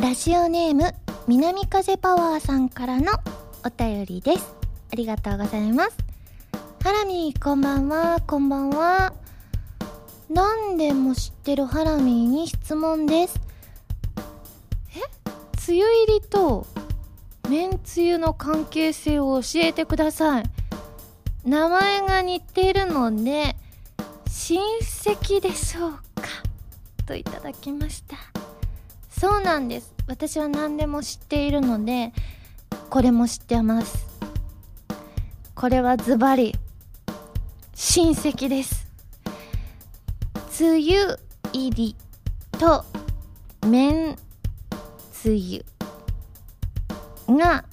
ラジオネーム南風パワーさんからのお便りです。ありがとうございます。ハラミこんばんは。こんばんは。何でも知ってるハラミーに質問です。え？梅雨入りとめんつゆの関係性を教えてください。名前が似ているので親戚でしょうか？といただきました。そうなんです。私は何でも知っているのでこれも知ってます。これはズバリ親戚です。梅雨入りとめんつゆが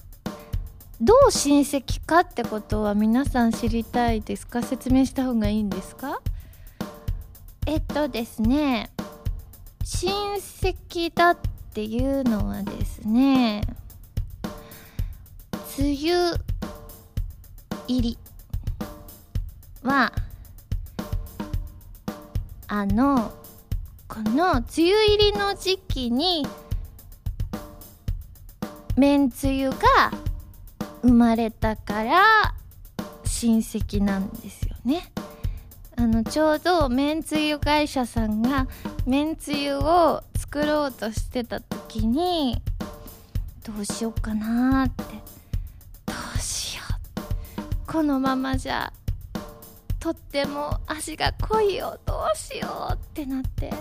どう親戚かってことは皆さん知りたいですか？説明した方がいいんですか？えっとですね親戚だっていうのはですね梅雨入りはあのこの梅雨入りの時期にめんつゆが生まれたから親戚なんですよね。あのちょうどめんつゆ会社さんがめんつゆを作ろうとしてた時にどうしようかなって。どうしよう。このままじゃとっても足が濃いよ。どうしようってなって。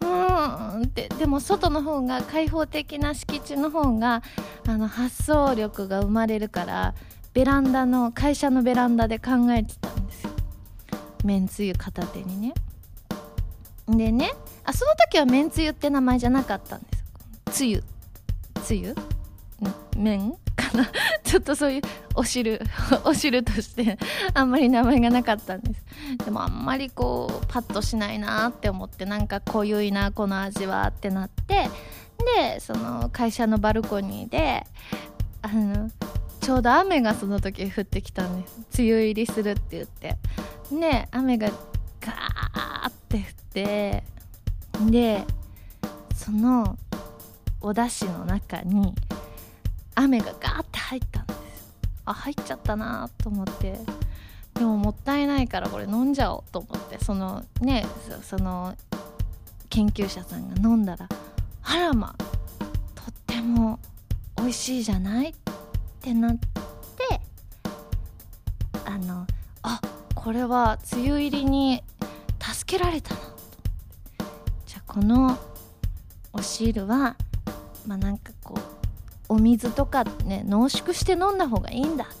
うーんって。でも外の方が開放的な敷地の方があの発想力が生まれるからベランダの会社のベランダで考えてたんですよめんつゆ片手にね。でねあその時はめんつゆって名前じゃなかったんです。つゆ。つゆ？麺？かな？ちょっとそういうお汁 お汁としてあんまり名前がなかったんです。でもあんまりこうパッとしないなって思ってなんか濃ゆいなこの味はってなって。でその会社のバルコニーであのちょうど雨がその時降ってきたんです梅雨入りするって言って。ね雨がガーって降ってでそのお出汁の中に雨がガーって入ったんですあ入っちゃったなと思って。でももったいないからこれ飲んじゃおうと思って。そのねその研究者さんが飲んだらあらまとっても美味しいじゃない？っってなってあのあこれは梅雨入りに助けられたなじゃあこのお汁はまあなんかこうお水とかね濃縮して飲んだ方がいいんだって。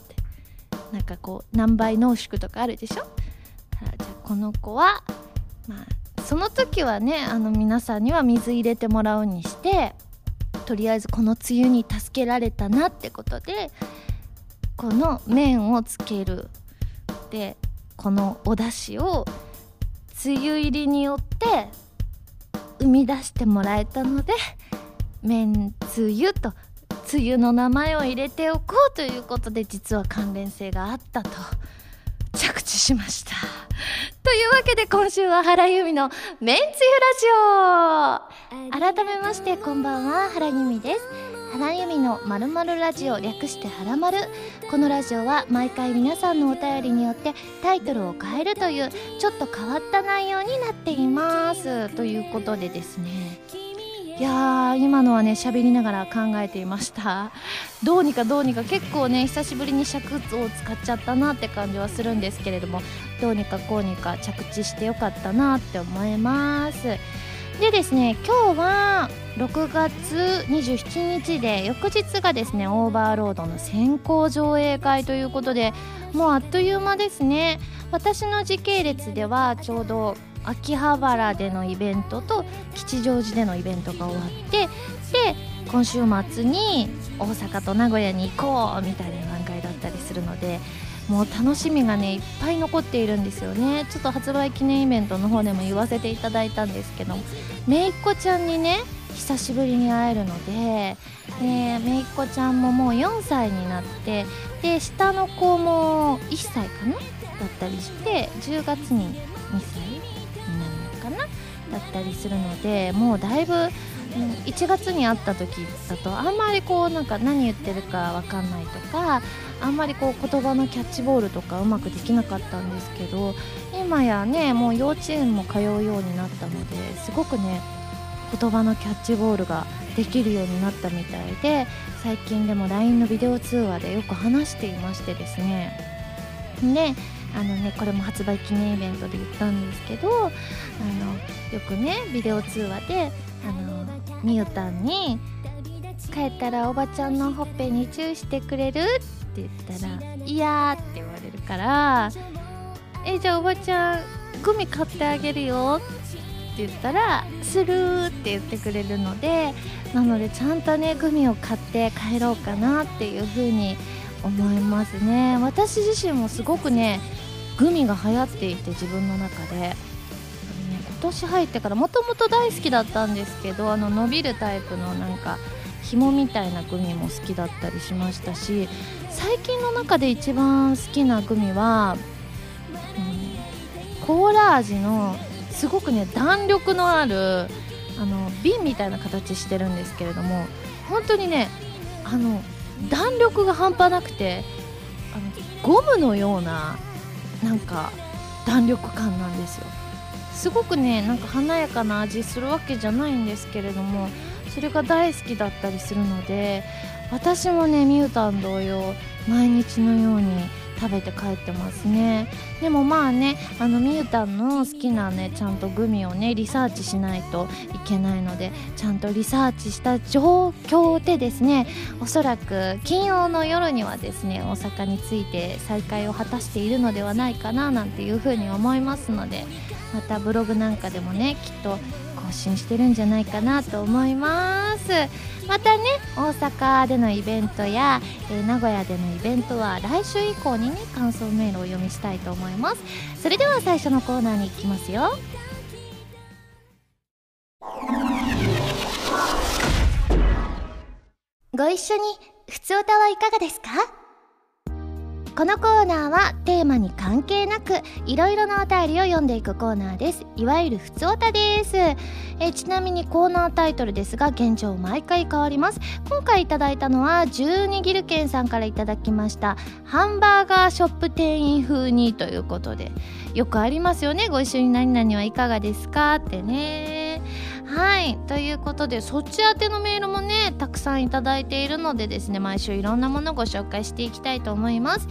なんかこう何倍濃縮とかあるでしょ？じゃあこの子はまあその時はねあの皆さんには水入れてもらうにしてとりあえずこの梅雨に助けられたなってことでこの麺をつけるでこのお出汁を梅雨入りによって生み出してもらえたのでめんつゆと梅雨の名前を入れておこうということで実は関連性があったと。着地しました。というわけで今週は原由美のめんつゆラジオ。改めましてこんばんは原由美です。原由美のまるまるラジオ略してはらまるこのラジオは毎回皆さんのお便りによってタイトルを変えるというちょっと変わった内容になっています。ということでですね。いやー今のはね喋りながら考えていました。どうにかどうにか結構ね久しぶりに尺を使っちゃったなって感じはするんですけれどもどうにかこうにか着地してよかったなって思います。でですね今日は6月27日で翌日がですねオーバーロードの先行上映会ということでもうあっという間ですね。私の時系列ではちょうど秋葉原でのイベントと吉祥寺でのイベントが終わってで今週末に大阪と名古屋に行こうみたいな段階だったりするのでもう楽しみがねいっぱい残っているんですよね。ちょっと発売記念イベントの方でも言わせていただいたんですけどめいっ子ちゃんにね久しぶりに会えるのででめいっ子ちゃんももう4歳になってで下の子も1歳かな？だったりして10月に2歳になるのかな？だったりするのでもうだいぶ1月に会った時だとあんまりこうなんか何言ってるか分かんないとかあんまりこう言葉のキャッチボールとかうまくできなかったんですけど今やねもう幼稚園も通うようになったのですごくね言葉のキャッチボールができるようになったみたいで最近でも LINE のビデオ通話でよく話していましてですね。であのねこれも発売記念イベントで言ったんですけどあのよくねビデオ通話であのみゆたんに「帰ったらおばちゃんのほっぺにチューしてくれる?」って言ったら「いや」って言われるから「えじゃあおばちゃんグミ買ってあげるよ」って言ったら「する」って言ってくれるのでなのでちゃんとねグミを買って帰ろうかなっていう風に思いますね私自身もすごくねグミが流行っていて自分の中で、年入ってからもともと大好きだったんですけどあの伸びるタイプのなんか紐みたいなグミも好きだったりしましたし最近の中で一番好きなグミは、うん、コーラ味のすごくね弾力のあるあの瓶みたいな形してるんですけれども本当にねあの弾力が半端なくてあのゴムのようななんか弾力感なんですよ。すごくねなんか華やかな味するわけじゃないんですけれどもそれが大好きだったりするので私もねミュータン同様毎日のように食べて帰ってますね。でもまあねあのみゆたんの好きなねちゃんとグミをねリサーチしないといけないのでちゃんとリサーチした状況でですねおそらく金曜の夜にはですね大阪について再会を果たしているのではないかななんていうふうに思いますのでまたブログなんかでもねきっと更新してるんじゃないかなと思います。またね大阪でのイベントや、えー、名古屋でのイベントは来週以降にね感想メールをお読みしたいと思います。それでは最初のコーナーに行きますよ。ご一緒にふつおたはいかがですか？このコーナーはテーマに関係なくいろいろなお便りを読んでいくコーナーです。いわゆるふつおたです。えちなみにコーナータイトルですが現状毎回変わります。今回いただいたのは十二ギルケンさんからいただきました。ハンバーガーショップ店員風にということで。よくありますよね。ご一緒に何々はいかがですか？ってね。はい。ということでそっち宛てのメールもねたくさんいただいているのでですね毎週いろんなものをご紹介していきたいと思います。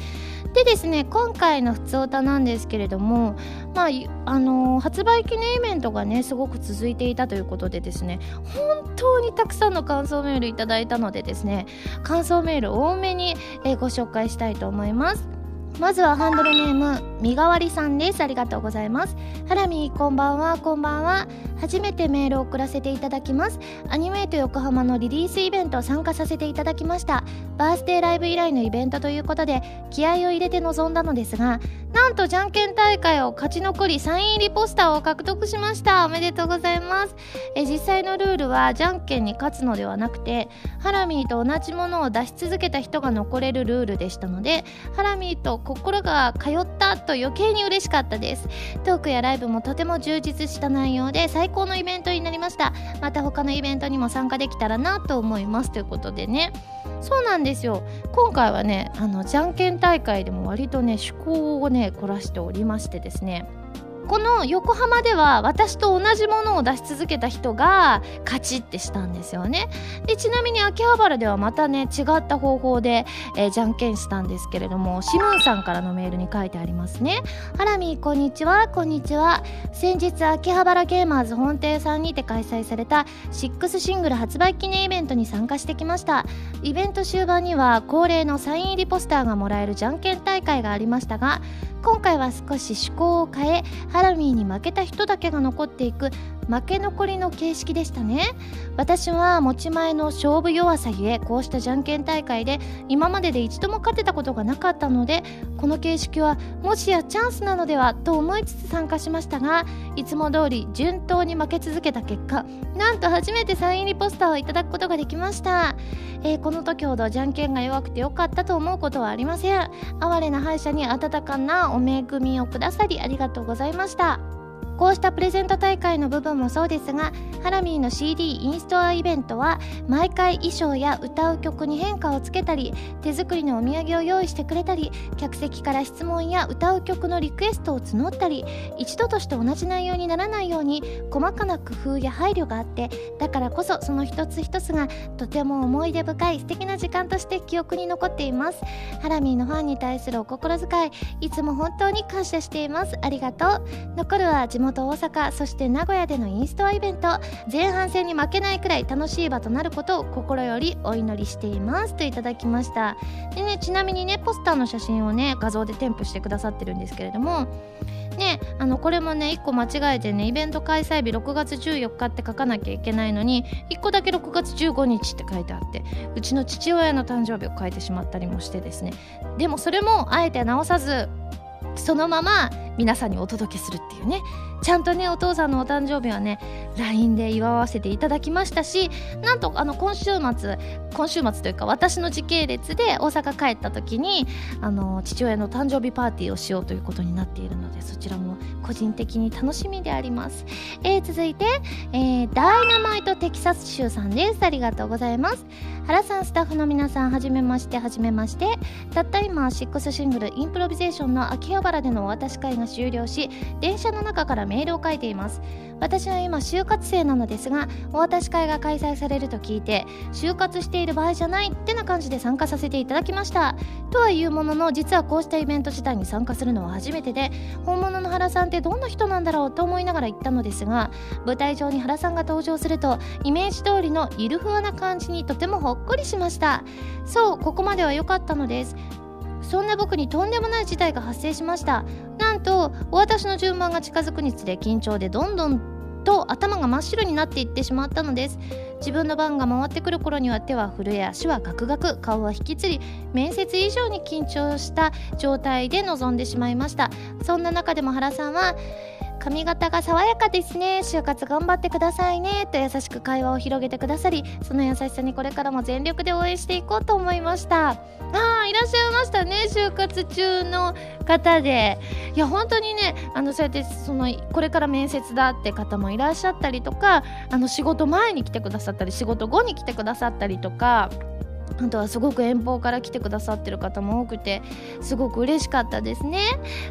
でですね今回の「ふつおた」なんですけれどもまああのー、発売記念イベントがねすごく続いていたということでですね本当にたくさんの感想メールいただいたのでですね感想メール多めに、えー、ご紹介したいと思います。まずはハンドルネームみがわりさんです。ありがとうございます。ハラミこんばんは。こんばんは。初めてメールを送らせていただきます。アニメイト横浜のリリースイベント参加させていただきました。バースデーライブ以来のイベントということで気合を入れて臨んだのですがなんとじゃんけん大会を勝ち残りサイン入りポスターを獲得しました。おめでとうございます。え実際のルールはじゃんけんに勝つのではなくてハラミーと同じものを出し続けた人が残れるルールでしたのでハラミーと心が通ったと余計に嬉しかったです。トークやライブもとても充実した内容で最高のイベントになりました。また他のイベントにも参加できたらなと思います。ということでね。そうなんですよ。今回はねあのじゃんけん大会でも割とね趣向をね凝らしておりましてですね。この横浜では私と同じものを出し続けた人が勝ちってしたんですよね。でちなみに秋葉原ではまたね違った方法で、えー、じゃんけんしたんですけれどもシムンさんからのメールに書いてありますね。ハラミーこんにちは。こんにちは。先日秋葉原ゲーマーズ本店さんにて開催された6シングル発売記念イベントに参加してきました。イベント終盤には恒例のサイン入りポスターがもらえるじゃんけん大会がありましたが今回は少し趣向を変えハラミーに負けた人だけが残っていく負け残りの形式でしたね。私は持ち前の勝負弱さゆえこうしたじゃんけん大会で今までで一度も勝てたことがなかったのでこの形式はもしやチャンスなのではと思いつつ参加しましたがいつも通り順当に負け続けた結果なんと初めてサイン入りポスターをいただくことができました、えー、この時ほどじゃんけんが弱くてよかったと思うことはありません。哀れな敗者に温かなお恵みをくださりありがとうございました。こうしたプレゼント大会の部分もそうですがハラミーの CD インストアイベントは毎回衣装や歌う曲に変化をつけたり手作りのお土産を用意してくれたり客席から質問や歌う曲のリクエストを募ったり一度として同じ内容にならないように細かな工夫や配慮があってだからこそその一つ一つがとても思い出深い素敵な時間として記憶に残っています。ハラミーのファンに対するお心遣いいつも本当に感謝しています。ありがとう。残るは地元元大阪そして名古屋でのインストアイベント。前半戦に負けないくらい楽しい場となることを心よりお祈りしています。といただきました。でねちなみにねポスターの写真をね画像で添付してくださってるんですけれども。ねあのこれもね1個間違えてねイベント開催日6月14日って書かなきゃいけないのに1個だけ6月15日って書いてあってうちの父親の誕生日を書いてしまったりもしてですね。でもそれもあえて直さずそのまま皆さんにお届けするっていうね。ちゃんとねお父さんのお誕生日はね LINE で祝わせていただきましたしなんとあの今週末今週末というか私の時系列で大阪帰った時にあの父親の誕生日パーティーをしようということになっているのでそちらも個人的に楽しみであります、えー、続いて、えー、ダイナマイトテキサス州さんです。ありがとうございます。原さんスタッフの皆さんはじめましてはじめまして。たった今6シングルインプロビゼーションの秋葉原でのお渡し会が終了し電車の中からメールを書いています。私は今就活生なのですがお渡し会が開催されると聞いて就活している場合じゃないってな感じで参加させていただきました。とはいうものの実はこうしたイベント自体に参加するのは初めてで本物の原さんってどんな人なんだろうと思いながら行ったのですが舞台上に原さんが登場するとイメージ通りのゆるふわな感じにとてもほっこりしました。そうここまでは良かったのです。そんな僕にとんでもない事態が発生しました。なんとお渡しの順番が近づくにつれ緊張でどんどんと頭が真っ白になっていってしまったのです。自分の番が回ってくる頃には手は震え足はガクガク顔は引きつり面接以上に緊張した状態で臨んでしまいました。そんな中でも原さんは髪型が爽やかですね。就活頑張ってくださいね。と優しく会話を広げてくださりその優しさにこれからも全力で応援していこうと思いました。ああいらっしゃいましたね。就活中の方で。いや本当にねあのそうやってそのこれから面接だって方もいらっしゃったりとかあの仕事前に来てくださったり仕事後に来てくださったりとかあとはすごく遠方から来てくださってる方も多くてすごく嬉しかったですね。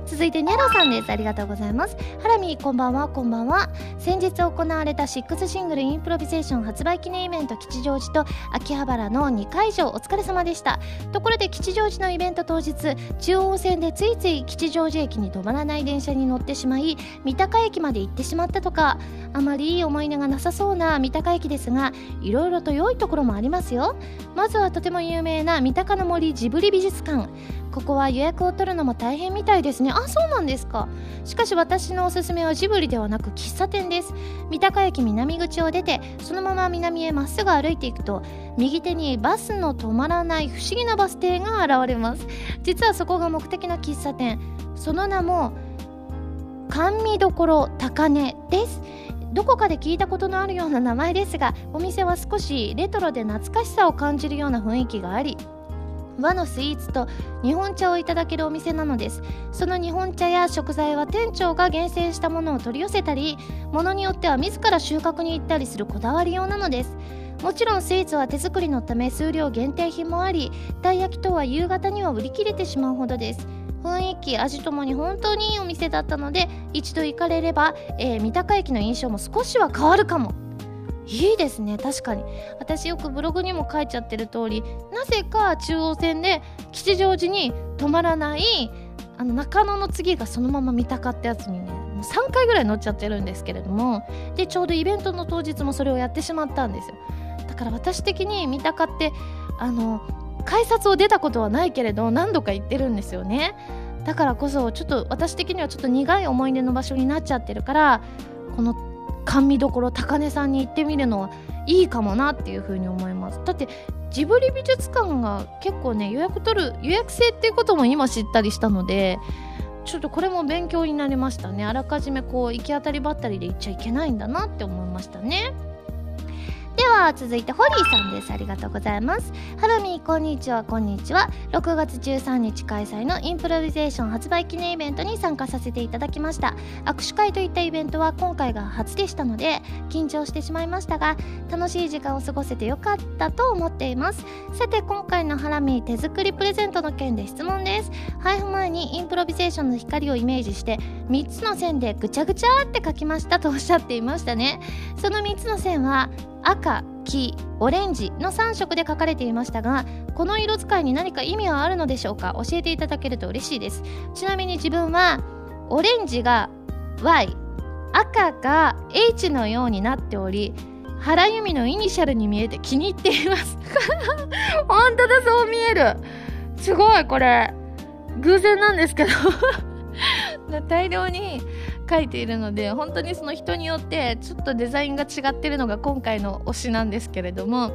続いてネロさんです。ありがとうございます。ハラミこんばんは。こんばんは。先日行われた6シングルインプロビゼーション発売記念イベント吉祥寺と秋葉原の2会場お疲れ様でした。ところで吉祥寺のイベント当日中央線でついつい吉祥寺駅に止まらない電車に乗ってしまい三鷹駅まで行ってしまったとかあまりいい思い出がなさそうな三鷹駅ですがいろいろと良いところもありますよ。まずはとても有名な三鷹の森ジブリ美術館。ここは予約を取るのも大変みたいですね。あそうなんですか。しかし私のおすすめはジブリではなく喫茶店です。三鷹駅南口を出てそのまま南へまっすぐ歩いていくと右手にバスの止まらない不思議なバス停が現れます。実はそこが目的の喫茶店。その名も甘味どころ高根です。どこかで聞いたことのあるような名前ですがお店は少しレトロで懐かしさを感じるような雰囲気があり和のスイーツと日本茶をいただけるお店なのです。その日本茶や食材は店長が厳選したものを取り寄せたりものによっては自ら収穫に行ったりするこだわりようなのです。もちろんスイーツは手作りのため数量限定品もありたい焼きとは夕方には売り切れてしまうほどです。雰囲気味ともに本当にいいお店だったので一度行かれれば、えー、三鷹駅の印象も少しは変わるかも。いいですね確かに。私よくブログにも書いちゃってる通りなぜか中央線で吉祥寺に止まらないあの中野の次がそのまま三鷹ってやつにねもう3回ぐらい乗っちゃってるんですけれどもでちょうどイベントの当日もそれをやってしまったんですよ。だから私的に三鷹ってあの改札を出たことはないけれど何度か行ってるんですよね。だからこそちょっと私的にはちょっと苦い思い出の場所になっちゃってるからこの甘味どころ高根さんに行ってみるのはいいかもなっていうふうに思います。だってジブリ美術館が結構ね予約取る予約制っていうことも今知ったりしたのでちょっとこれも勉強になりましたね。あらかじめこう行き当たりばったりで行っちゃいけないんだなって思いましたね。では続いてホリーさんです。ありがとうございます。ハラミーこんにちは。こんにちは。6月13日開催のインプロビゼーション発売記念イベントに参加させていただきました。握手会といったイベントは今回が初でしたので緊張してしまいましたが楽しい時間を過ごせてよかったと思っています。さて今回のハラミー手作りプレゼントの件で質問です。配布前にインプロビゼーションの光をイメージして3つの線でぐちゃぐちゃって書きましたとおっしゃっていましたね。その3つの線は赤黄オレンジの3色で書かれていましたがこの色使いに何か意味はあるのでしょうか？教えていただけると嬉しいです。ちなみに自分はオレンジが Y 赤が H のようになっており原由美のイニシャルに見えて気に入っています。本当だそう見える。すごいこれ。偶然なんですけど。大量に書いているので本当にその人によってちょっとデザインが違ってるのが今回の推しなんですけれども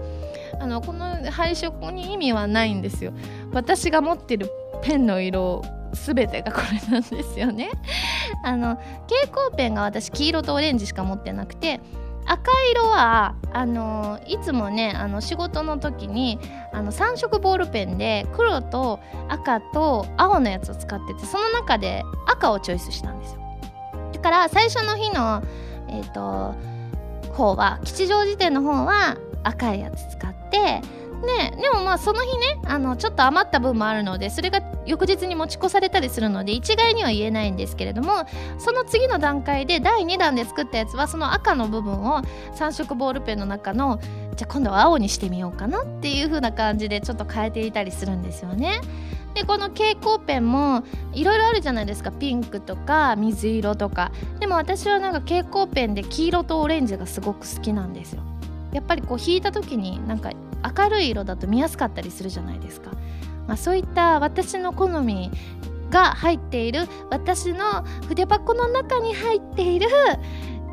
あのこの配色に意味はないんですよ。私が持ってるペンの色全てがこれなんですよね。あの蛍光ペンが私黄色とオレンジしか持ってなくて赤色はあのいつもねあの仕事の時にあの3色ボールペンで黒と赤と青のやつを使っててその中で赤をチョイスしたんですよ。だから最初の日のえっ、ー、と方は吉祥寺店の方は赤いやつ使ってねでもまあその日ねあのちょっと余った分もあるのでそれが翌日に持ち越されたりするので一概には言えないんですけれどもその次の段階で第2弾で作ったやつはその赤の部分を3色ボールペンの中のじゃあ今度は青にしてみようかなっていう風な感じでちょっと変えていたりするんですよね。でこの蛍光ペンもいろいろあるじゃないですか。ピンクとか水色とか。でも私はなんか蛍光ペンで黄色とオレンジがすごく好きなんですよ。やっぱりこう引いた時になんか明るい色だと見やすかったりするじゃないですか、まあ、そういった私の好みが入っている私の筆箱の中に入っている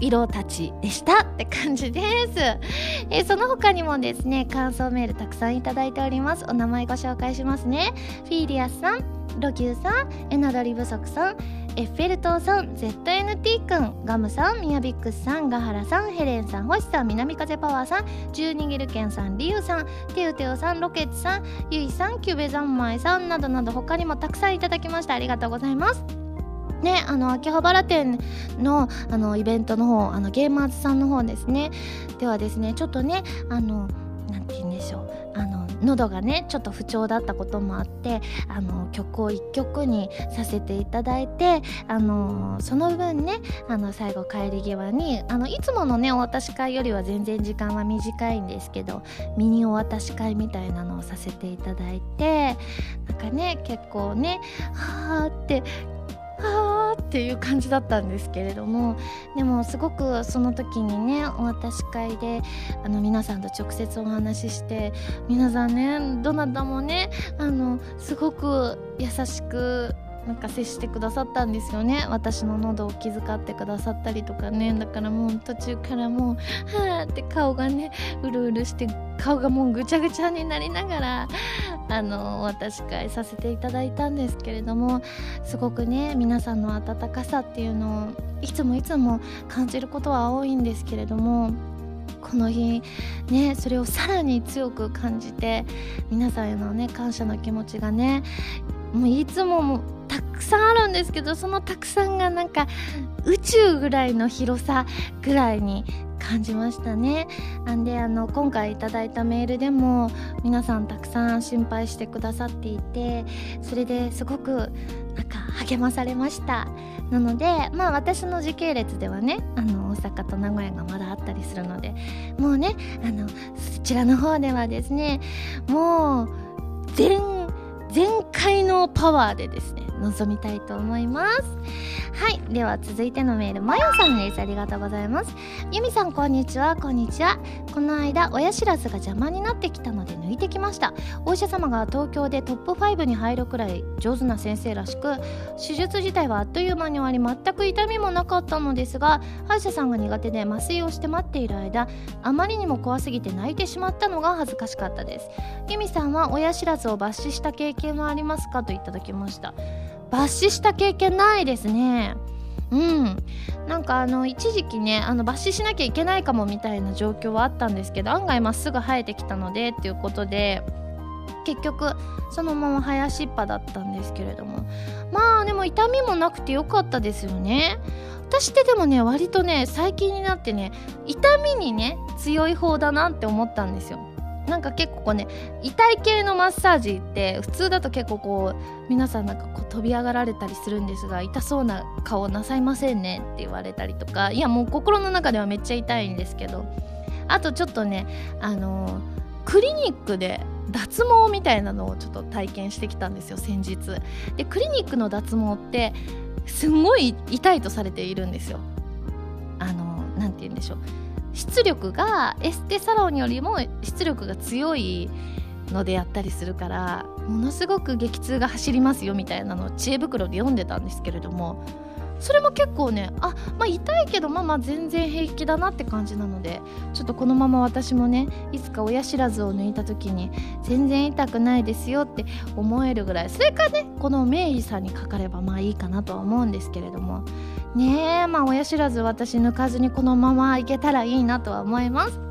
色たちでしたって感じです、えー、その他にもですね感想メールたくさんいただいております。お名前ご紹介しますね。フィーリアスさんロキューさんエナドリ不足さんエッフェル塔さん ZNT くんガムさんミヤビックスさんガハラさんヘレンさん星さん南風パワーさんジューニゲルケンさんリュウさんテウテウさんロケッツさんユイさんキュベザンマイさんなどなど他にもたくさんいただきましたありがとうございます。ね、あの秋葉原店のあのイベントの方あのゲーマーズさんの方ですね。ではですねちょっとねあのなんて言うんでしょう。あの喉がねちょっと不調だったこともあってあの曲を1曲にさせていただいてあのその分ねあの最後帰り際にあのいつものねお渡し会よりは全然時間は短いんですけどミニお渡し会みたいなのをさせていただいてなんかね結構ねはあってはあっていう感じだったんですけれどもでもすごくその時にねお渡し会であの皆さんと直接お話しして皆さんねどなたもねあのすごく優しくなんか接してくださったんですよね。私の喉を気遣ってくださったりとかね。だからもう途中からもうはあって顔がねうるうるして顔がもうぐちゃぐちゃになりながらあの私会させていただいたんですけれどもすごくね皆さんの温かさっていうのをいつもいつも感じることは多いんですけれどもこの日ねそれをさらに強く感じて皆さんへのね感謝の気持ちがねもういつもたくさんあるんですけどそのたくさんがなんか宇宙ぐらいの広さぐらいに感じましたね。んであの今回いただいたメールでも皆さんたくさん心配してくださっていてそれですごくなんか励まされました。なのでまあ私の時系列ではねあの大阪と名古屋がまだあったりするのでもうねあのそちらの方ではですねもう全全開のパワーでですね臨みたいと思います。はいでは続いてのメールまやさんです。ありがとうございます。ゆみさんこんにちは。こんにちは。この間親知らずが邪魔になってきたので抜いてきました。お医者様が東京でトップ5に入るくらい上手な先生らしく手術自体はあっという間に終わり全く痛みもなかったのですが歯医者さんが苦手で麻酔をして待っている間あまりにも怖すぎて泣いてしまったのが恥ずかしかったです。ゆみさんは親知らずを抜歯した経験はありますか？といただきました。抜歯した経験ないですね。うん。なんかあの一時期ねあの抜歯しなきゃいけないかもみたいな状況はあったんですけど案外まっすぐ生えてきたのでっていうことで結局そのまま生やしっぱだったんですけれども。まあでも痛みもなくてよかったですよね。私ってでもね割とね最近になってね痛みにね強い方だなって思ったんですよ。なんか結構こうね痛い系のマッサージって普通だと結構こう皆さんなんかこう飛び上がられたりするんですが痛そうな顔なさいませんねって言われたりとかいやもう心の中ではめっちゃ痛いんですけどあとちょっとねあのー、クリニックで脱毛みたいなのをちょっと体験してきたんですよ先日。でクリニックの脱毛ってすんごい痛いとされているんですよ。あの何て言うんでしょう。出力がエステサロンよりも出力が強いのでやったりするからものすごく激痛が走りますよみたいなのを知恵袋で読んでたんですけれどもそれも結構ねあまあ痛いけどまあまあ全然平気だなって感じなのでちょっとこのまま私もねいつか親知らずを抜いた時に全然痛くないですよって思えるぐらいそれかねこの名医さんにかかればまあいいかなとは思うんですけれどもねえまあ親知らず私抜かずにこのままいけたらいいなとは思います。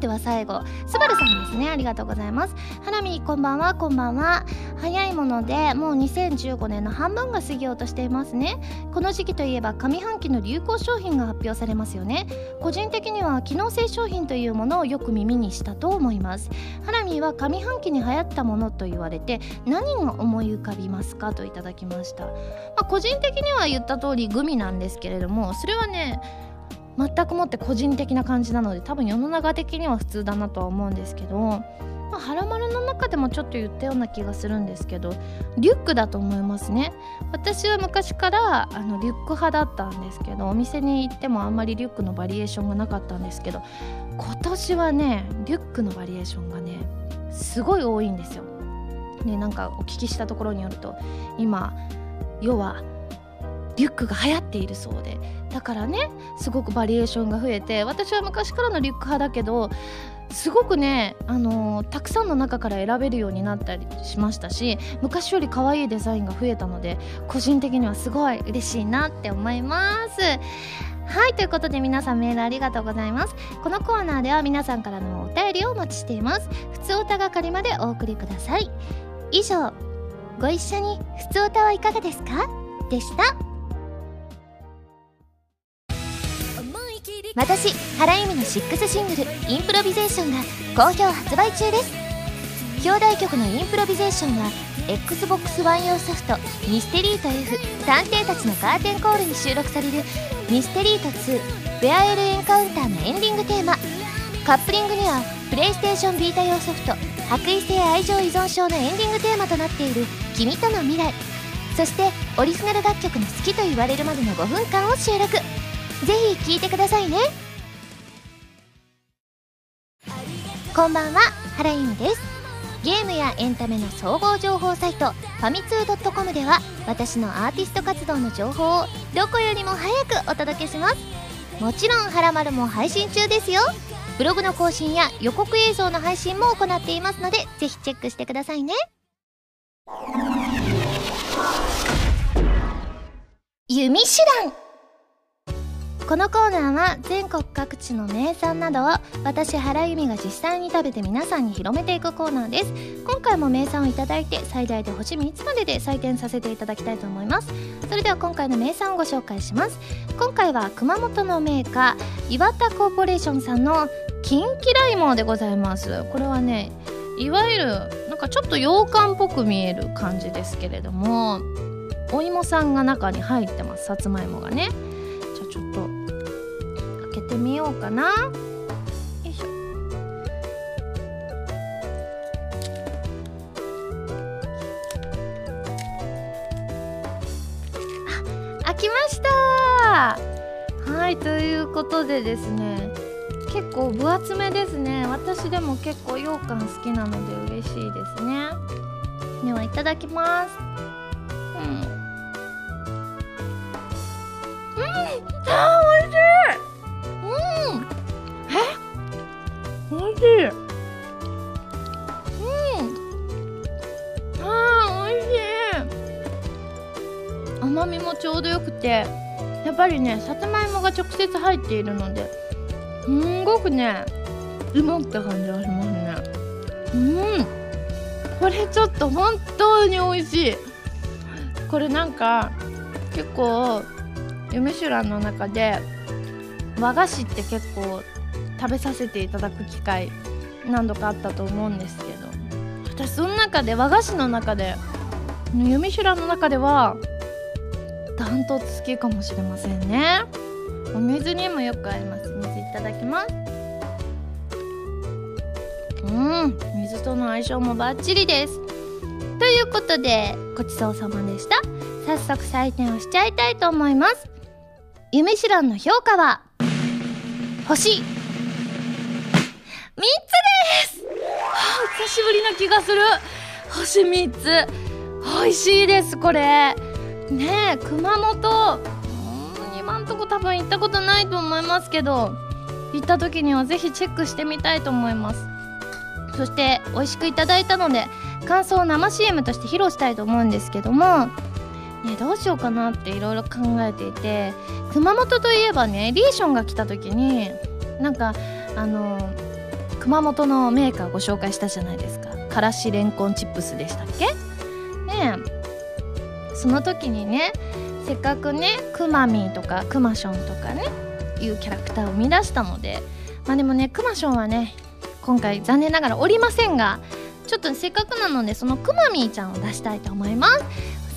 では最後スバルさんですね。ありがとうございます。ハラミこんばんは。こんばんは。早いものでもう2015年の半分が過ぎようとしていますね。この時期といえば上半期の流行商品が発表されますよね。個人的には機能性商品というものをよく耳にしたと思います。ハラミは上半期に流行ったものと言われて何が思い浮かびますかといただきました、まあ、個人的には言った通りグミなんですけれどもそれはね全くもって個人的な感じなので多分世の中的には普通だなとは思うんですけど、まあ、ハラマルの中でもちょっと言ったような気がするんですけどリュックだと思いますね私は昔からあのリュック派だったんですけどお店に行ってもあんまりリュックのバリエーションがなかったんですけど今年はねリュックのバリエーションがねすごい多いんですよ。ね、なんかお聞きしたところによると今要はリュックが流行っているそうで。だからねすごくバリエーションが増えて私は昔からのリュック派だけどすごくね、あのー、たくさんの中から選べるようになったりしましたし昔より可愛いデザインが増えたので個人的にはすごい嬉しいなって思います。はいということで皆さんメールありがとうございます。このコーナーでは皆さんからのお便りをお待ちしています。普通おた係までお送りください。以上。ご一緒に普通おたはいかがですか？でした。私原由美の6シングル「インプロビゼーション」が好評発売中です。表題曲の「インプロビゼーション」は XBOX One 用ソフト「ミステリート F 探偵たちのカーテンコール」に収録される「ミステリート2ベアエルエンカウンター」のエンディングテーマ。カップリングにはプレイステーションビータ用ソフト「白衣性愛情依存症」のエンディングテーマとなっている「君との未来」そしてオリジナル楽曲の好きと言われるまでの5分間を収録。ぜひ聴いてくださいね。こんばんは原由美です。ゲームやエンタメの総合情報サイトファミツー .com では私のアーティスト活動の情報をどこよりも早くお届けします。もちろん「はらまる」も配信中ですよ。ブログの更新や予告映像の配信も行っていますのでぜひチェックしてくださいね。弓手段。このコーナーは全国各地の名産などを私原由美が実際に食べて皆さんに広めていくコーナーです。今回も名産をいただいて最大で星3つまでで採点させていただきたいと思います。それでは今回の名産をご紹介します。今回は熊本のメーカー岩田コーポレーションさんのキンキライモでございます。これはねいわゆるなんかちょっと羊羹っぽく見える感じですけれどもお芋さんが中に入ってます。さつまいもがね。じゃあちょっとてみようかな。よいしょ。あ開きました。はいということでですね結構分厚めですね。私でも結構羊羹好きなので嬉しいですね。ではいただきます。うん。うんあー美味しいぱりねさつまいもが直接入っているのですんごくねうまって感じがしますね。うん。これちょっと本当に美味しい。これなんか結構「ユミシュラン」の中で和菓子って結構食べさせていただく機会何度かあったと思うんですけど私その中で和菓子の中で「ユミシュラン」の中ではダントツ好きかもしれませんね。お水にもよく合います。水いただきます。うん水との相性もバッチリです。ということでごちそうさまでした。早速採点をしちゃいたいと思います。夢知らんの評価は星。3つです。はあ、久しぶりな気がする。星3つ。美味しいですこれ。ねえ熊本。今んとこ多分行ったことないと思いますけど行った時にはぜひチェックしてみたいと思います。そして美味しくいただいたので感想を生 CM として披露したいと思うんですけどもねどうしようかなっていろいろ考えていて熊本といえばねリーションが来た時になんかあの熊本のメーカーご紹介したじゃないですか。からしれんこんチップスでしたっけ？ねその時にねせっかくねくまみーとかくまションとかねいうキャラクターを生み出したのでまあでもねくまションはね今回残念ながらおりませんがちょっとせっかくなのでそのくまみーちゃんを出したいと思います。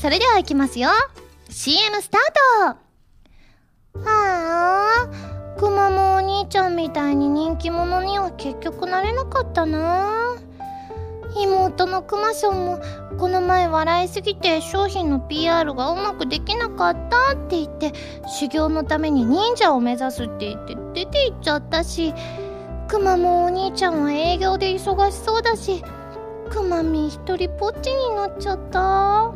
それではいきますよ。CM スタート。はあくまもお兄ちゃんみたいに人気者には結局なれなかったな。妹のくまションもこの前笑いすぎて商品の PR がうまくできなかったって言って修行のために忍者を目指すって言って出て行っちゃったしくまもお兄ちゃんは営業で忙しそうだしくまみ一人ぽっちになっちゃった。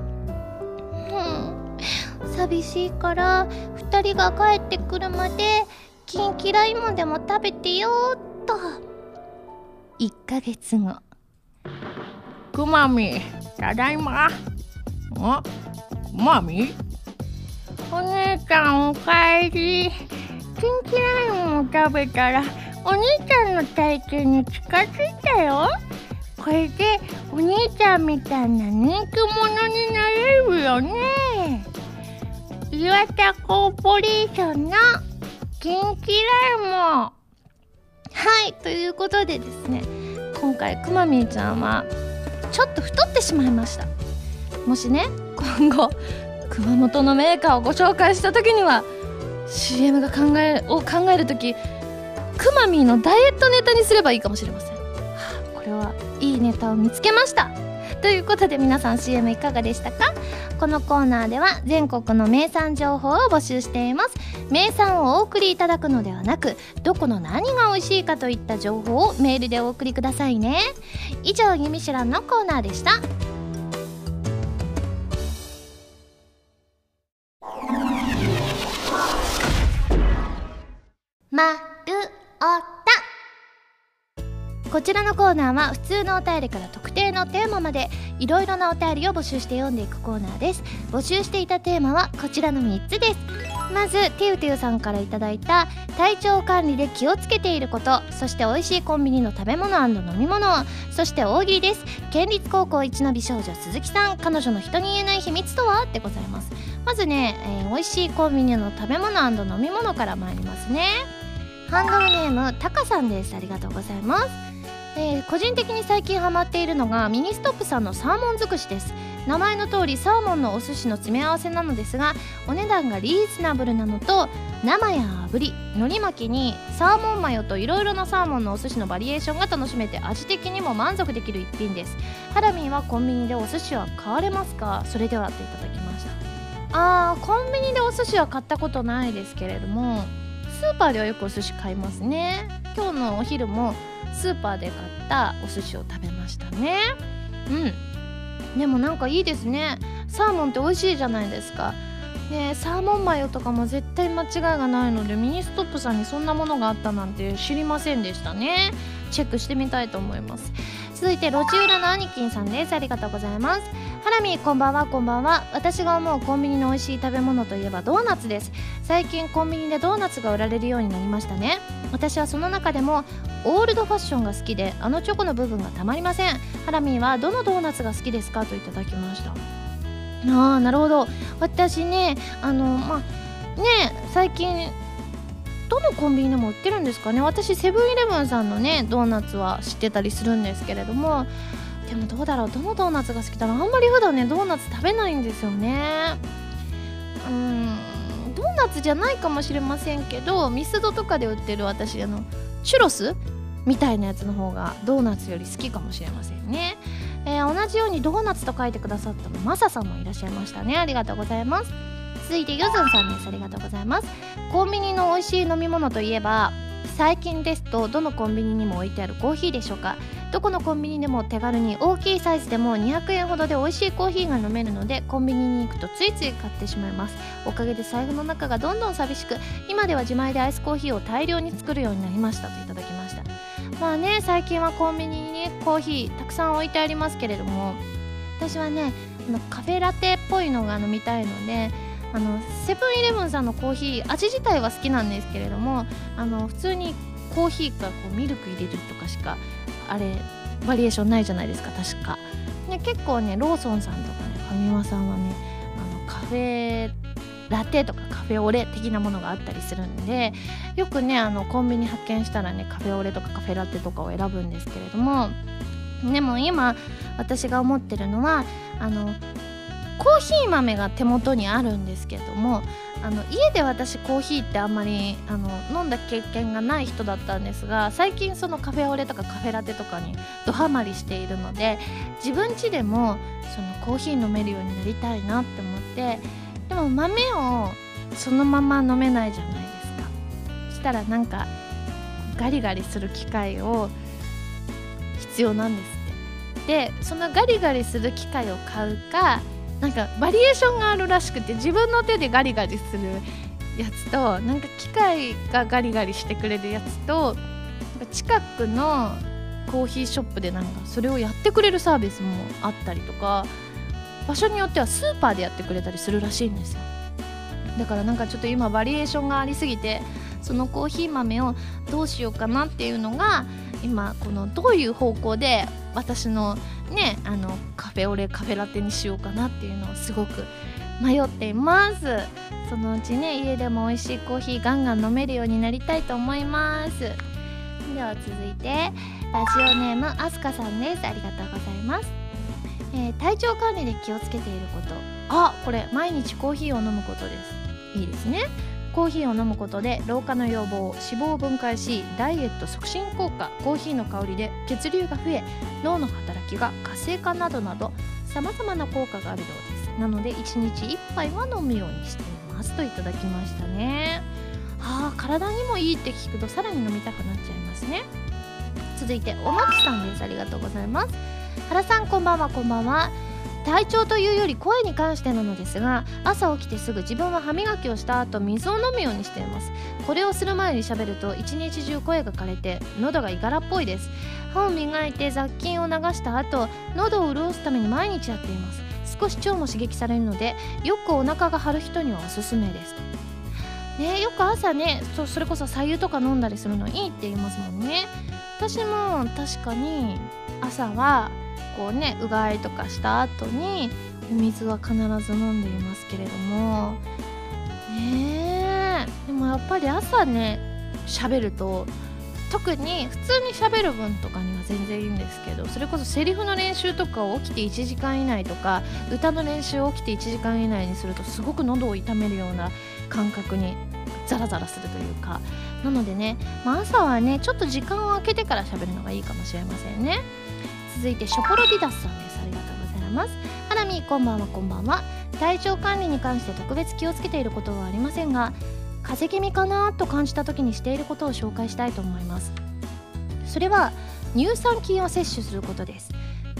寂しいから2人が帰ってくるまでキンキライモでも食べてよっと。1ヶ月後。くまみただいま。あまみお姉ちゃんおかえり。キンキライモを食べたらお兄ちゃんの体型に近づいたよ。これでお兄ちゃんみたいな人気者になれるよね。岩田コーポレーションのキンキライモはいということでですね今回くまみーちゃんはちょっと太ってしまいました。もしね今後熊本のメーカーをご紹介した時には CM が考えを考える時くまみーのダイエットネタにすればいいかもしれません、これはいいネタを見つけました。ということで皆さん CM いかがでしたか？このコーナーでは全国の名産情報を募集しています。名産をお送りいただくのではなくどこの何が美味しいかといった情報をメールでお送りくださいね。以上「ゆみしらん」のコーナーでした。まるおた。こちらのコーナーは普通のお便りから特定のテーマまでいろいろなお便りを募集して読んでいくコーナーです。募集していたテーマはこちらの3つです。まずてゆてゆさんからいただいた体調管理で気をつけていることそして美味しいコンビニの食べ物飲み物そして大喜利です。県立高校一の美少女鈴木さん彼女の人に言えない秘密とは？でございます。まずね、えー、美味しいコンビニの食べ物飲み物から参りますね。ハンドルネームタカさんです。ありがとうございます。えー、個人的に最近ハマっているのがミニストップさんのサーモン尽くしです。名前の通りサーモンのお寿司の詰め合わせなのですがお値段がリーズナブルなのと生や炙り海苔巻きにサーモンマヨといろいろなサーモンのお寿司のバリエーションが楽しめて味的にも満足できる一品です。ハラミーはコンビニでお寿司は買われますか？それではといただきました。あーコンビニでお寿司は買ったことないですけれどもスーパーではよくお寿司買いますね。今日のお昼もスーパーで買ったお寿司を食べましたね。うん。でもなんかいいですね。サーモンって美味しいじゃないですか。ねサーモンマヨとかも絶対間違いがないのでミニストップさんにそんなものがあったなんて知りませんでしたね。チェックしてみたいと思います続いて路地裏の兄貴さんです。ありがとうございます。ハラミこんばんはこんばんは。私が思うコンビニの美味しい食べ物といえばドーナツです。最近コンビニでドーナツが売られるようになりましたね。私はその中でもオールドファッションが好きであのチョコの部分がたまりません。ハラミーはどのドーナツが好きですか？といただきました。あーなるほど。私ねあのまあね最近どのコンビニでも売ってるんですかね。私セブンイレブンさんのねドーナツは知ってたりするんですけれども。でもどうだろう。どのドーナツが好きだろう。あんまり普段ねドーナツ食べないんですよね。うん。ドーナツじゃないかもしれませんけどミスドとかで売ってる私あのチュロスみたいなやつの方がドーナツより好きかもしれませんね、えー同じようにドーナツと書いてくださったのマサさんもいらっしゃいましたね。ありがとうございます。続いてゆずんさんです。ありがとうございます。コンビニの美味しい飲み物といえば最近ですとどのコンビニにも置いてあるコーヒーでしょうか。どこのコンビニでも手軽に大きいサイズでも200円ほどで美味しいコーヒーが飲めるのでコンビニに行くとついつい買ってしまいます。おかげで財布の中がどんどん寂しく今では自前でアイスコーヒーを大量に作るようになりましたといただきました。まあね最近はコンビニにねコーヒーたくさん置いてありますけれども私はねあのカフェラテっぽいのが飲みたいのであのセブンイレブンさんのコーヒー味自体は好きなんですけれどもあの普通にコーヒーかこうミルク入れるとかしかあれバリエーションないじゃないですか確か、ね、結構ねローソンさんとかねファミマさんはねあのカフェラテとかカフェオレ的なものがあったりするんでよくねあのコンビニ発見したらねカフェオレとかカフェラテとかを選ぶんですけれどもでも今私が思ってるのはあのコーヒー豆が手元にあるんですけどもあの家で私コーヒーってあんまりあの飲んだ経験がない人だったんですが最近そのカフェオレとかカフェラテとかにドハマりしているので自分家でもそのコーヒー飲めるようになりたいなって思ってでも豆をそのまま飲めないじゃないですか。そしたらなんかガリガリする機械を必要なんですって。でそのガリガリする機械を買うかなんかバリエーションがあるらしくて自分の手でガリガリするやつとなんか機械がガリガリしてくれるやつと近くのコーヒーショップでなんかそれをやってくれるサービスもあったりとか場所によってはスーパーでやってくれたりするらしいんですよ。だからなんかちょっと今バリエーションがありすぎてそのコーヒー豆をどうしようかなっていうのが今このどういう方向で私のねあのフェオレカフェラテにしようかなっていうのをすごく迷っています。そのうちね家でも美味しいコーヒーガンガン飲めるようになりたいと思います。では続いてラジオネームあすかさんです。ありがとうございます、えー体調管理で気をつけていること。あこれ毎日コーヒーを飲むことです。いいですね。コーヒーを飲むことで老化の予防脂肪を分解しダイエット促進効果コーヒーの香りで血流が増え脳の働きが活性化などなどさまざまな効果があるようです。なので1日1杯は飲むようにしています。といただきましたね。あ体にもいいって聞くとさらに飲みたくなっちゃいますね。続いておまちさんです。ありがとうございます。原さんこんばんはこんばんは。体調というより声に関してなのですが朝起きてすぐ自分は歯磨きをした後水を飲むようにしています。これをする前に喋ると一日中声が枯れて喉がいがらっぽいです。歯を磨いて雑菌を流した後喉を潤すために毎日やっています。少し腸も刺激されるのでよくお腹が張る人にはおすすめです。ねよく朝ねそそれこそ白湯とか飲んだりするのいいって言いますもんね。私も確かに朝はこうねうがいとかした後にお水は必ず飲んでいますけれども。ねでもやっぱり朝ね喋ると特に普通に喋る分とかには全然いいんですけどそれこそセリフの練習とかを起きて1時間以内とか歌の練習を起きて1時間以内にするとすごく喉を痛めるような感覚にザラザラするというか。なのでね、まあ、朝はねちょっと時間を空けてから喋るのがいいかもしれませんね。続いてショポロディダスさんです。ありがとうございます。ハラミこんばんはこんばんは。体調管理に関して特別気をつけていることはありませんが風邪気味かなと感じた時にしていることを紹介したいと思います。それは乳酸菌を摂取することです。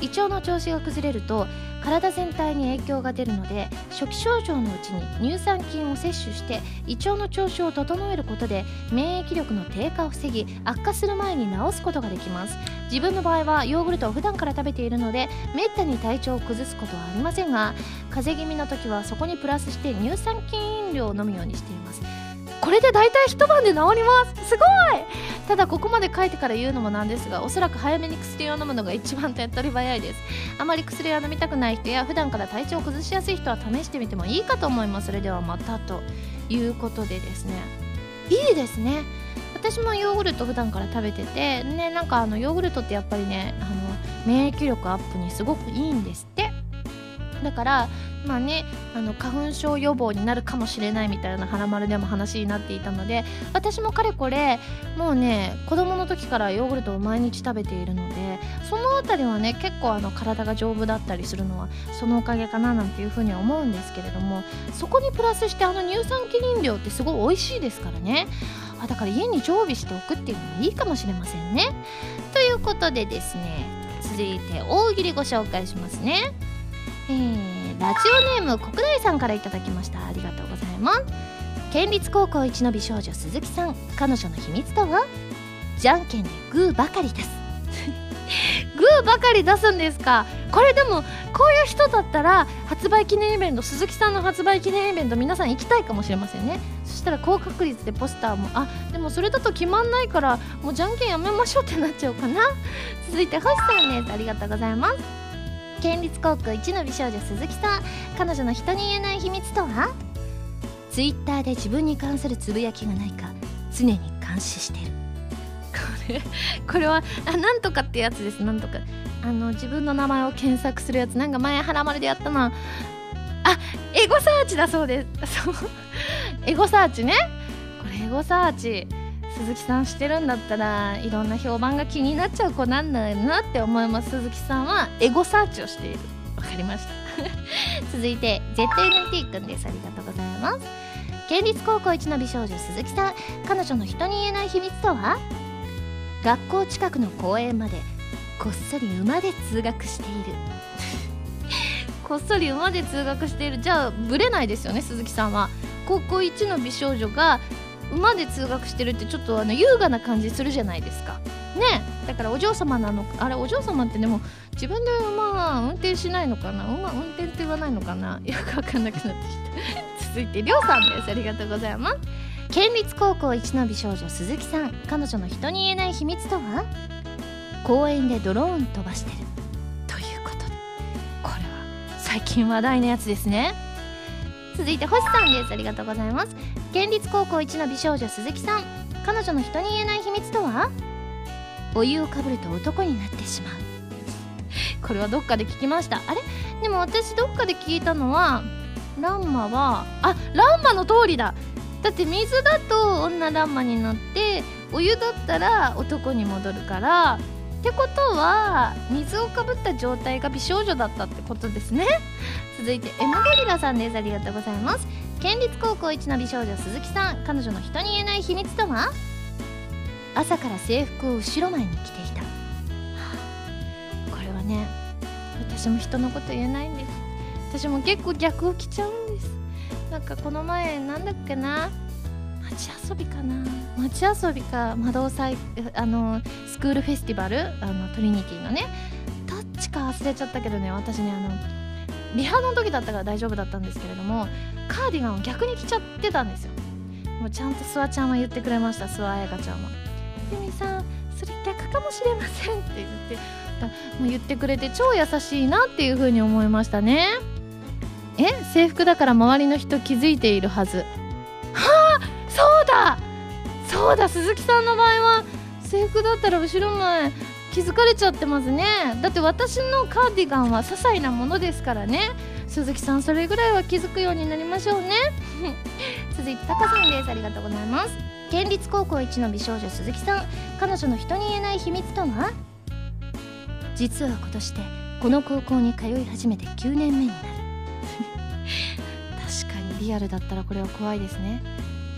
胃腸の調子が崩れると体全体に影響が出るので初期症状のうちに乳酸菌を摂取して胃腸の調子を整えることで免疫力の低下を防ぎ悪化する前に治すことができます。自分の場合はヨーグルトを普段から食べているのでめったに体調を崩すことはありませんが風邪気味の時はそこにプラスして乳酸菌飲料を飲むようにしています。これで大体一晩で治ります。すごい！ただここまで書いてから言うのもなんですがおそらく早めに薬を飲むのが一番手っ取り早いです。あまり薬が飲みたくない人や普段から体調を崩しやすい人は試してみてもいいかと思います。それではまたということでですね。いいですね。私もヨーグルト普段から食べててねなんかあのヨーグルトってやっぱりねあの免疫力アップにすごくいいんですって。だからまあねあの花粉症予防になるかもしれないみたいな「はらまる」でも話になっていたので私もかれこれもうね子供の時からヨーグルトを毎日食べているのでその辺りはね結構あの体が丈夫だったりするのはそのおかげかななんていうふうには思うんですけれどもそこにプラスしてあの乳酸菌飲料ってすごい美味しいですからね。あだから家に常備しておくっていうのもいいかもしれませんね。ということでですね続いて大喜利ご紹介しますね。えー、ラジオネーム国大さんからいただきました。ありがとうございます。県立高校一の美少女鈴木さん。彼女の秘密とは？じゃんけんでグーばかり出す。グーばかり出すんですか？これでもこういう人だったら発売記念イベント鈴木さんの発売記念イベント皆さん行きたいかもしれませんね。そしたら高確率でポスターもあでもそれだと決まんないからもうじゃんけんやめましょうってなっちゃうかな。続いて星さんです。ありがとうございます。県立高校一の美少女鈴木さん。彼女の人に言えない秘密とは？ツイッターで自分に関するつぶやきがないか常に監視してる。これこれはあなんとかってやつです。なんとか。あの自分の名前を検索するやつ。なんか前はらまるでやったな。あエゴサーチだそうです。そう。エゴサーチね。これエゴサーチ鈴木さんしてるんだったらいろんな評判が気になっちゃう子なんだよなって思います鈴木さんはエゴサーチをしている。わかりました。続いて ZNT くんです。ありがとうございます。県立高校一の美少女鈴木さん彼女の人に言えない秘密とは？学校近くの公園までこっそり馬で通学している。こっそり馬で通学している。じゃあブレないですよね鈴木さんは。高校一の美少女が馬で通学してるってちょっとあの優雅な感じするじゃないですか。ね。だからお嬢様なのあれお嬢様ってでも自分で馬は運転しないのかな？馬運転って言わないのかな？よくわかんなくなってきた。続いてりょうさんです。ありがとうございます。県立高校一の美少女鈴木さん。彼女の人に言えない秘密とは？公園でドローン飛ばしてる。ということ。でこれは最近話題のやつですね。続いて星さんです。ありがとうございます。県立高校一の美少女鈴木さん。彼女の人に言えない秘密とは？お湯をかぶると男になってしまう。これはどっかで聞きました。あれ？でも私どっかで聞いたのはランマはあランマの通りだ。だって水だと女ランマになってお湯だったら男に戻るから。ってことは水をかぶった状態が美少女だったってことですね。続いて M ゴリラさんです。ありがとうございます。県立高校一の美少女鈴木さん彼女の人に言えない秘密とは？朝から制服を後ろ前に着ていた、はあ、これはね私も人のこと言えないんです。私も結構逆を着ちゃうんです。なんかこの前なんだっけな街遊びかな。街遊びか魔導祭あのスクールフェスティバルあのトリニティのね。どっちか忘れちゃったけどね私ねあのリハの時だったから大丈夫だったんですけれどもカーディガンを逆に着ちゃってたんですよ。もうちゃんと諏訪ちゃんは言ってくれました諏訪彩香ちゃんは「由美さんそれ逆かもしれません」って言ってもう言ってくれて超優しいなっていう風に思いましたね。え制服だから周りの人気づいているはず。はあそうだそうだ鈴木さんの場合は制服だったら後ろ前気づかれちゃってますね。だって私のカーディガンは些細なものですからね。鈴木さんそれぐらいは気づくようになりましょうね。続いてタカさんです。ありがとうございます。県立高校一の美少女鈴木さん。彼女の人に言えない秘密とは？実は今年でこの高校に通い始めて9年目になる。確かにリアルだったらこれは怖いですね。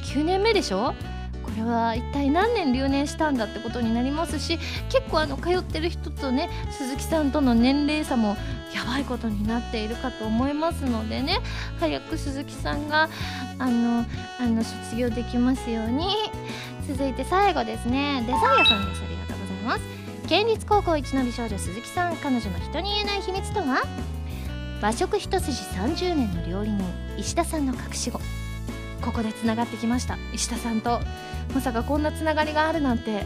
9年目でしょ？これは一体何年留年したんだってことになりますし結構あの通ってる人とね鈴木さんとの年齢差もやばいことになっているかと思いますのでね早く鈴木さんがあのあの卒業できますように。続いて最後ですね。デザイアさんです。ありがとうございます。県立高校一の美少女鈴木さん彼女の人に言えない秘密とは？和食一筋30年の料理人石田さんの隠し子。ここでつながってきました。石田さんとまさかこんなつながりがあるなんて。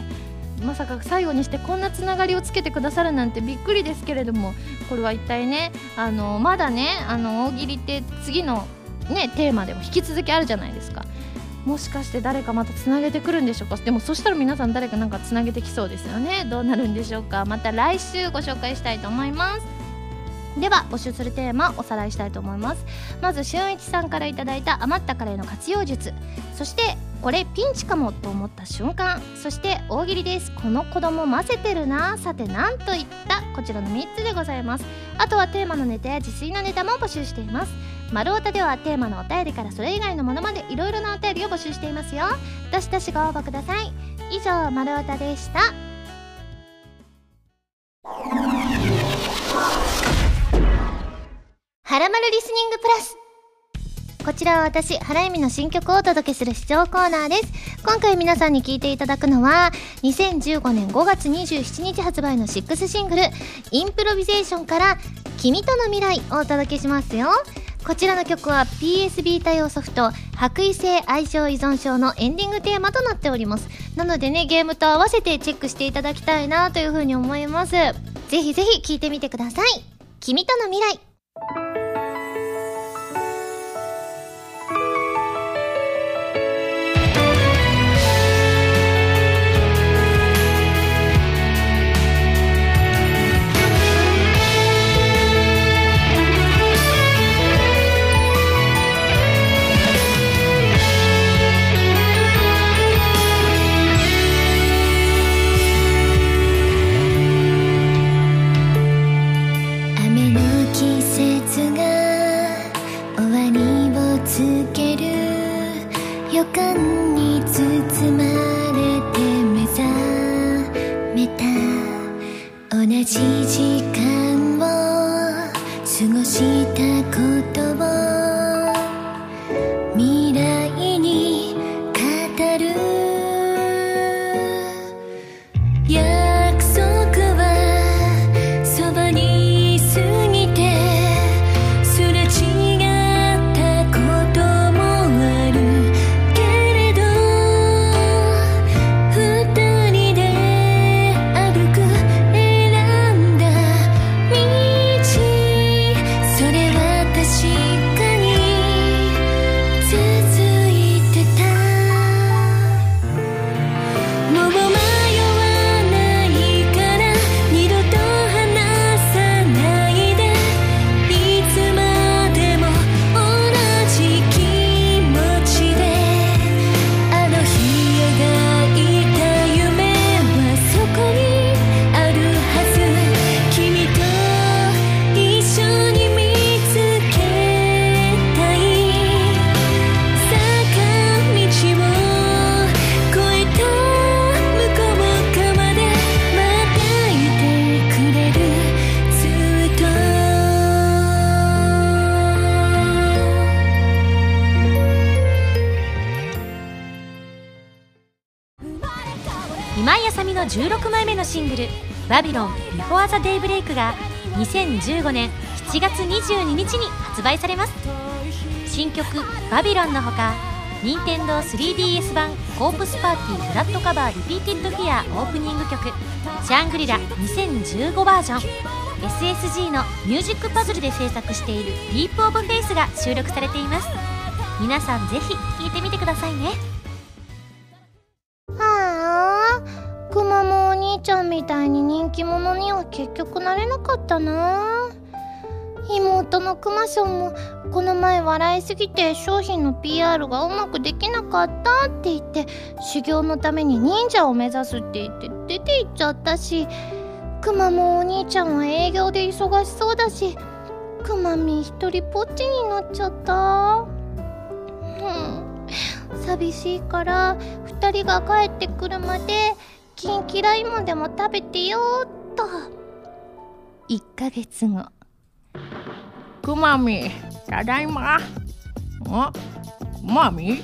まさか最後にしてこんなつながりをつけてくださるなんてびっくりですけれどもこれは一体ねあのまだねあの大喜利って次のねテーマでも引き続きあるじゃないですか。もしかして誰かまたつなげてくるんでしょうか。でもそしたら皆さん誰かなんかつなげてきそうですよね。どうなるんでしょうか。また来週ご紹介したいと思います。では募集するテーマおさらいしたいと思います。まず俊一さんからいただいた余ったカレーの活用術。そしてこれピンチかもと思った瞬間。そして大喜利です。この子供混ぜてるな。さて何と言った？こちらの3つでございます。あとはテーマのネタや自炊のネタも募集しています。丸太ではテーマのお便りからそれ以外のものまでいろいろなお便りを募集していますよ。どしどしご応募ください。以上丸太でした。はらまるリスニングプラスこちらは私、原由美の新曲をお届けする視聴コーナーです。今回皆さんに聴いていただくのは、2015年5月27日発売の6シングル、インプロビゼーションから、君との未来をお届けしますよ。こちらの曲は PSB 対応ソフト、白衣性相性依存症のエンディングテーマとなっております。なのでね、ゲームと合わせてチェックしていただきたいなというふうに思います。ぜひぜひ聴いてみてください。君との未来。Thank you. バビロン Before the Daybreak が2015年7月22日に発売されます。新曲「バビロン」のほか任天堂 3DS 版コープスパーティー Blood Covered Repeated Fear オープニング曲「シャングリラ2015バージョン」SSG のミュージックパズルで制作している「Deep of Faith が収録されています。皆さんぜひ聴いてみてくださいね。ったな。妹のクマションもこの前笑いすぎて商品の PR がうまくできなかったって言って修行のために忍者を目指すって言って出て行っちゃったしクマもお兄ちゃんは営業で忙しそうだしクマミ一人ぽっちになっちゃった。うん。寂しいから2人が帰ってくるまでキンキライモでも食べてよっと。1ヶ月後。くまみただいま。あマミ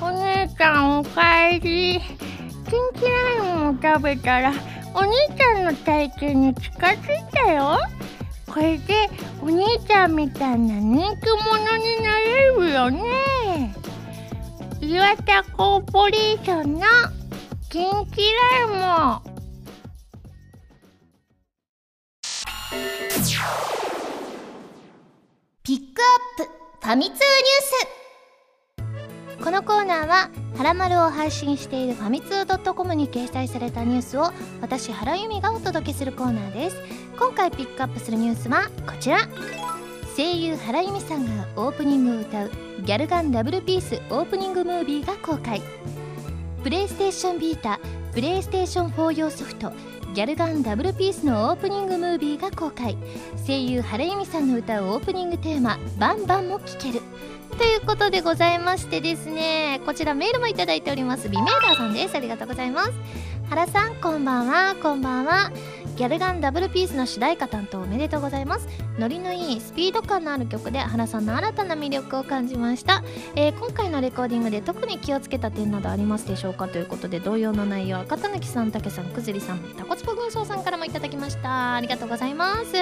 お姉ちゃんおかえり。キンキライモン食べたらお兄ちゃんの体型に近づいたよ。これでお兄ちゃんみたいな人気者になれるよね。岩田コーポレーションのキンキライモファミ通ニュース。このコーナーは「はらまる」を配信しているファミツー .com に掲載されたニュースを私原由美がお届けするコーナーです。今回ピックアップするニュースはこちら。声優原由美さんがオープニングを歌うギャルガンダブルピースオープニングムービーが公開。プレイステーションビータプレイステーション4用ソフトギャルガンダブルピースのオープニングムービーが公開。声優原由美さんの歌うオープニングテーマ「バンバン」も聴ける。ということでございましてですねこちらメールも頂いております。ビメーダーさんです。ありがとうございます。原さんこんばんは。こんばんは。ギャルガンダブルピースの主題歌担当おめでとうございます。ノリのいいスピード感のある曲で原さんの新たな魅力を感じました、えー今回のレコーディングで特に気をつけた点などありますでしょうかということで同様の内容は片貫さんたけさんくずりさんタコツポ軍曹さんからもいただきました。ありがとうございます。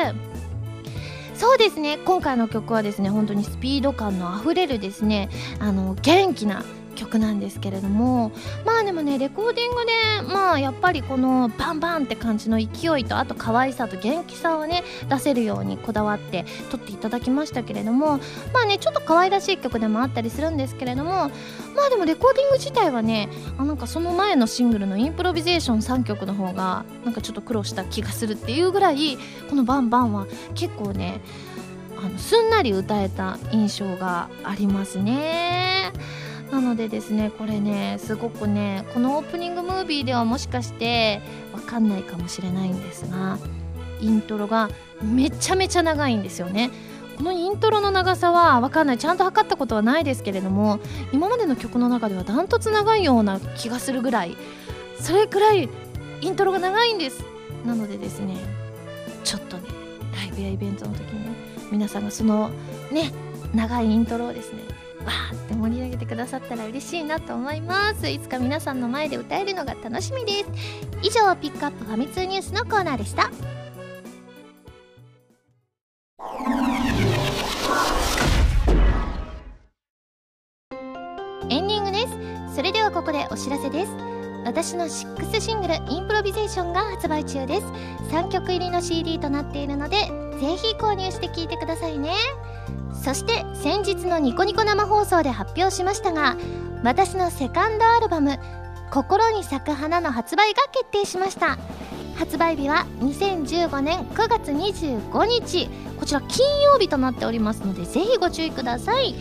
そうですね。今回の曲はですね本当にスピード感のあふれるですねあの元気な曲なんですけれどもまあでもねレコーディングでまあやっぱりこのバンバンって感じの勢いとあと可愛さと元気さをね出せるようにこだわって撮っていただきましたけれどもまあねちょっと可愛らしい曲でもあったりするんですけれどもまあでもレコーディング自体はねあなんかその前のシングルのインプロビゼーション3曲の方がなんかちょっと苦労した気がするっていうぐらいこの「バンバン」は結構ねあのすんなり歌えた印象がありますね。なのでですねこれねすごくねこのオープニングムービーではもしかしてわかんないかもしれないんですがイントロがめちゃめちゃ長いんですよね。このイントロの長さはわかんない。ちゃんと測ったことはないですけれども今までの曲の中ではダントツ長いような気がするぐらいそれくらいイントロが長いんです。なのでですねちょっとねライブやイベントの時にね皆さんがそのね長いイントロをですねわーって盛り上げてくださったら嬉しいなと思います。いつか皆さんの前で歌えるのが楽しみです。以上ピックアップファミ通ニュースのコーナーでした。エンディングです。それではここでお知らせです。私の6シングル「インプロビゼーション」が発売中です。3曲入りの CD となっているのでぜひ購入して聴いてくださいね。そして先日のニコニコ生放送で発表しましたが私のセカンドアルバム「心に咲く花」の発売が決定しました。発売日は2015年9月25日こちら金曜日となっておりますのでぜひご注意ください。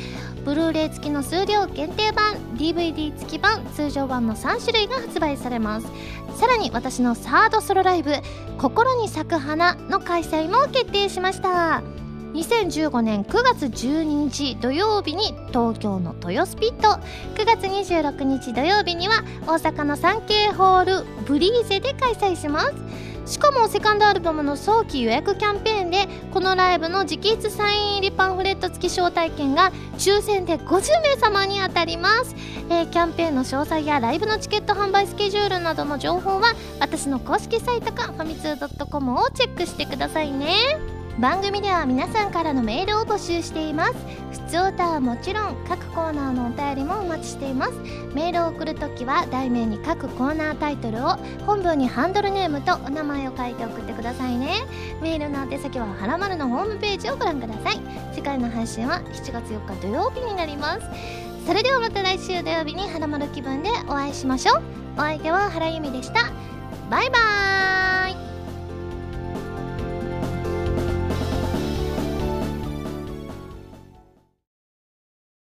ブルーレイ付きの数量限定版 DVD 付き版通常版の3種類が発売されます。さらに私のサードソロライブ「心に咲く花」の開催も決定しました。2015年9月12日土曜日に東京の豊スピット。9月26日土曜日には大阪の 3K ホールブリーゼで開催します。しかもセカンドアルバムの早期予約キャンペーンでこのライブの直筆サイン入りパンフレット付き招待券が抽選で50名様に当たります、えーキャンペーンの詳細やライブのチケット販売スケジュールなどの情報は私の公式サイトかファミツー .com をチェックしてくださいね。番組では皆さんからのメールを募集しています。普通歌はもちろん各コーナーのお便りもお待ちしています。メールを送るときは題名に各コーナータイトルを本文にハンドルネームとお名前を書いて送ってくださいね。メールの宛先ははらまるのホームページをご覧ください。次回の配信は7月4日土曜日になります。それではまた来週土曜日にはらまる気分でお会いしましょう。お相手は原由美でした。バイバーイ。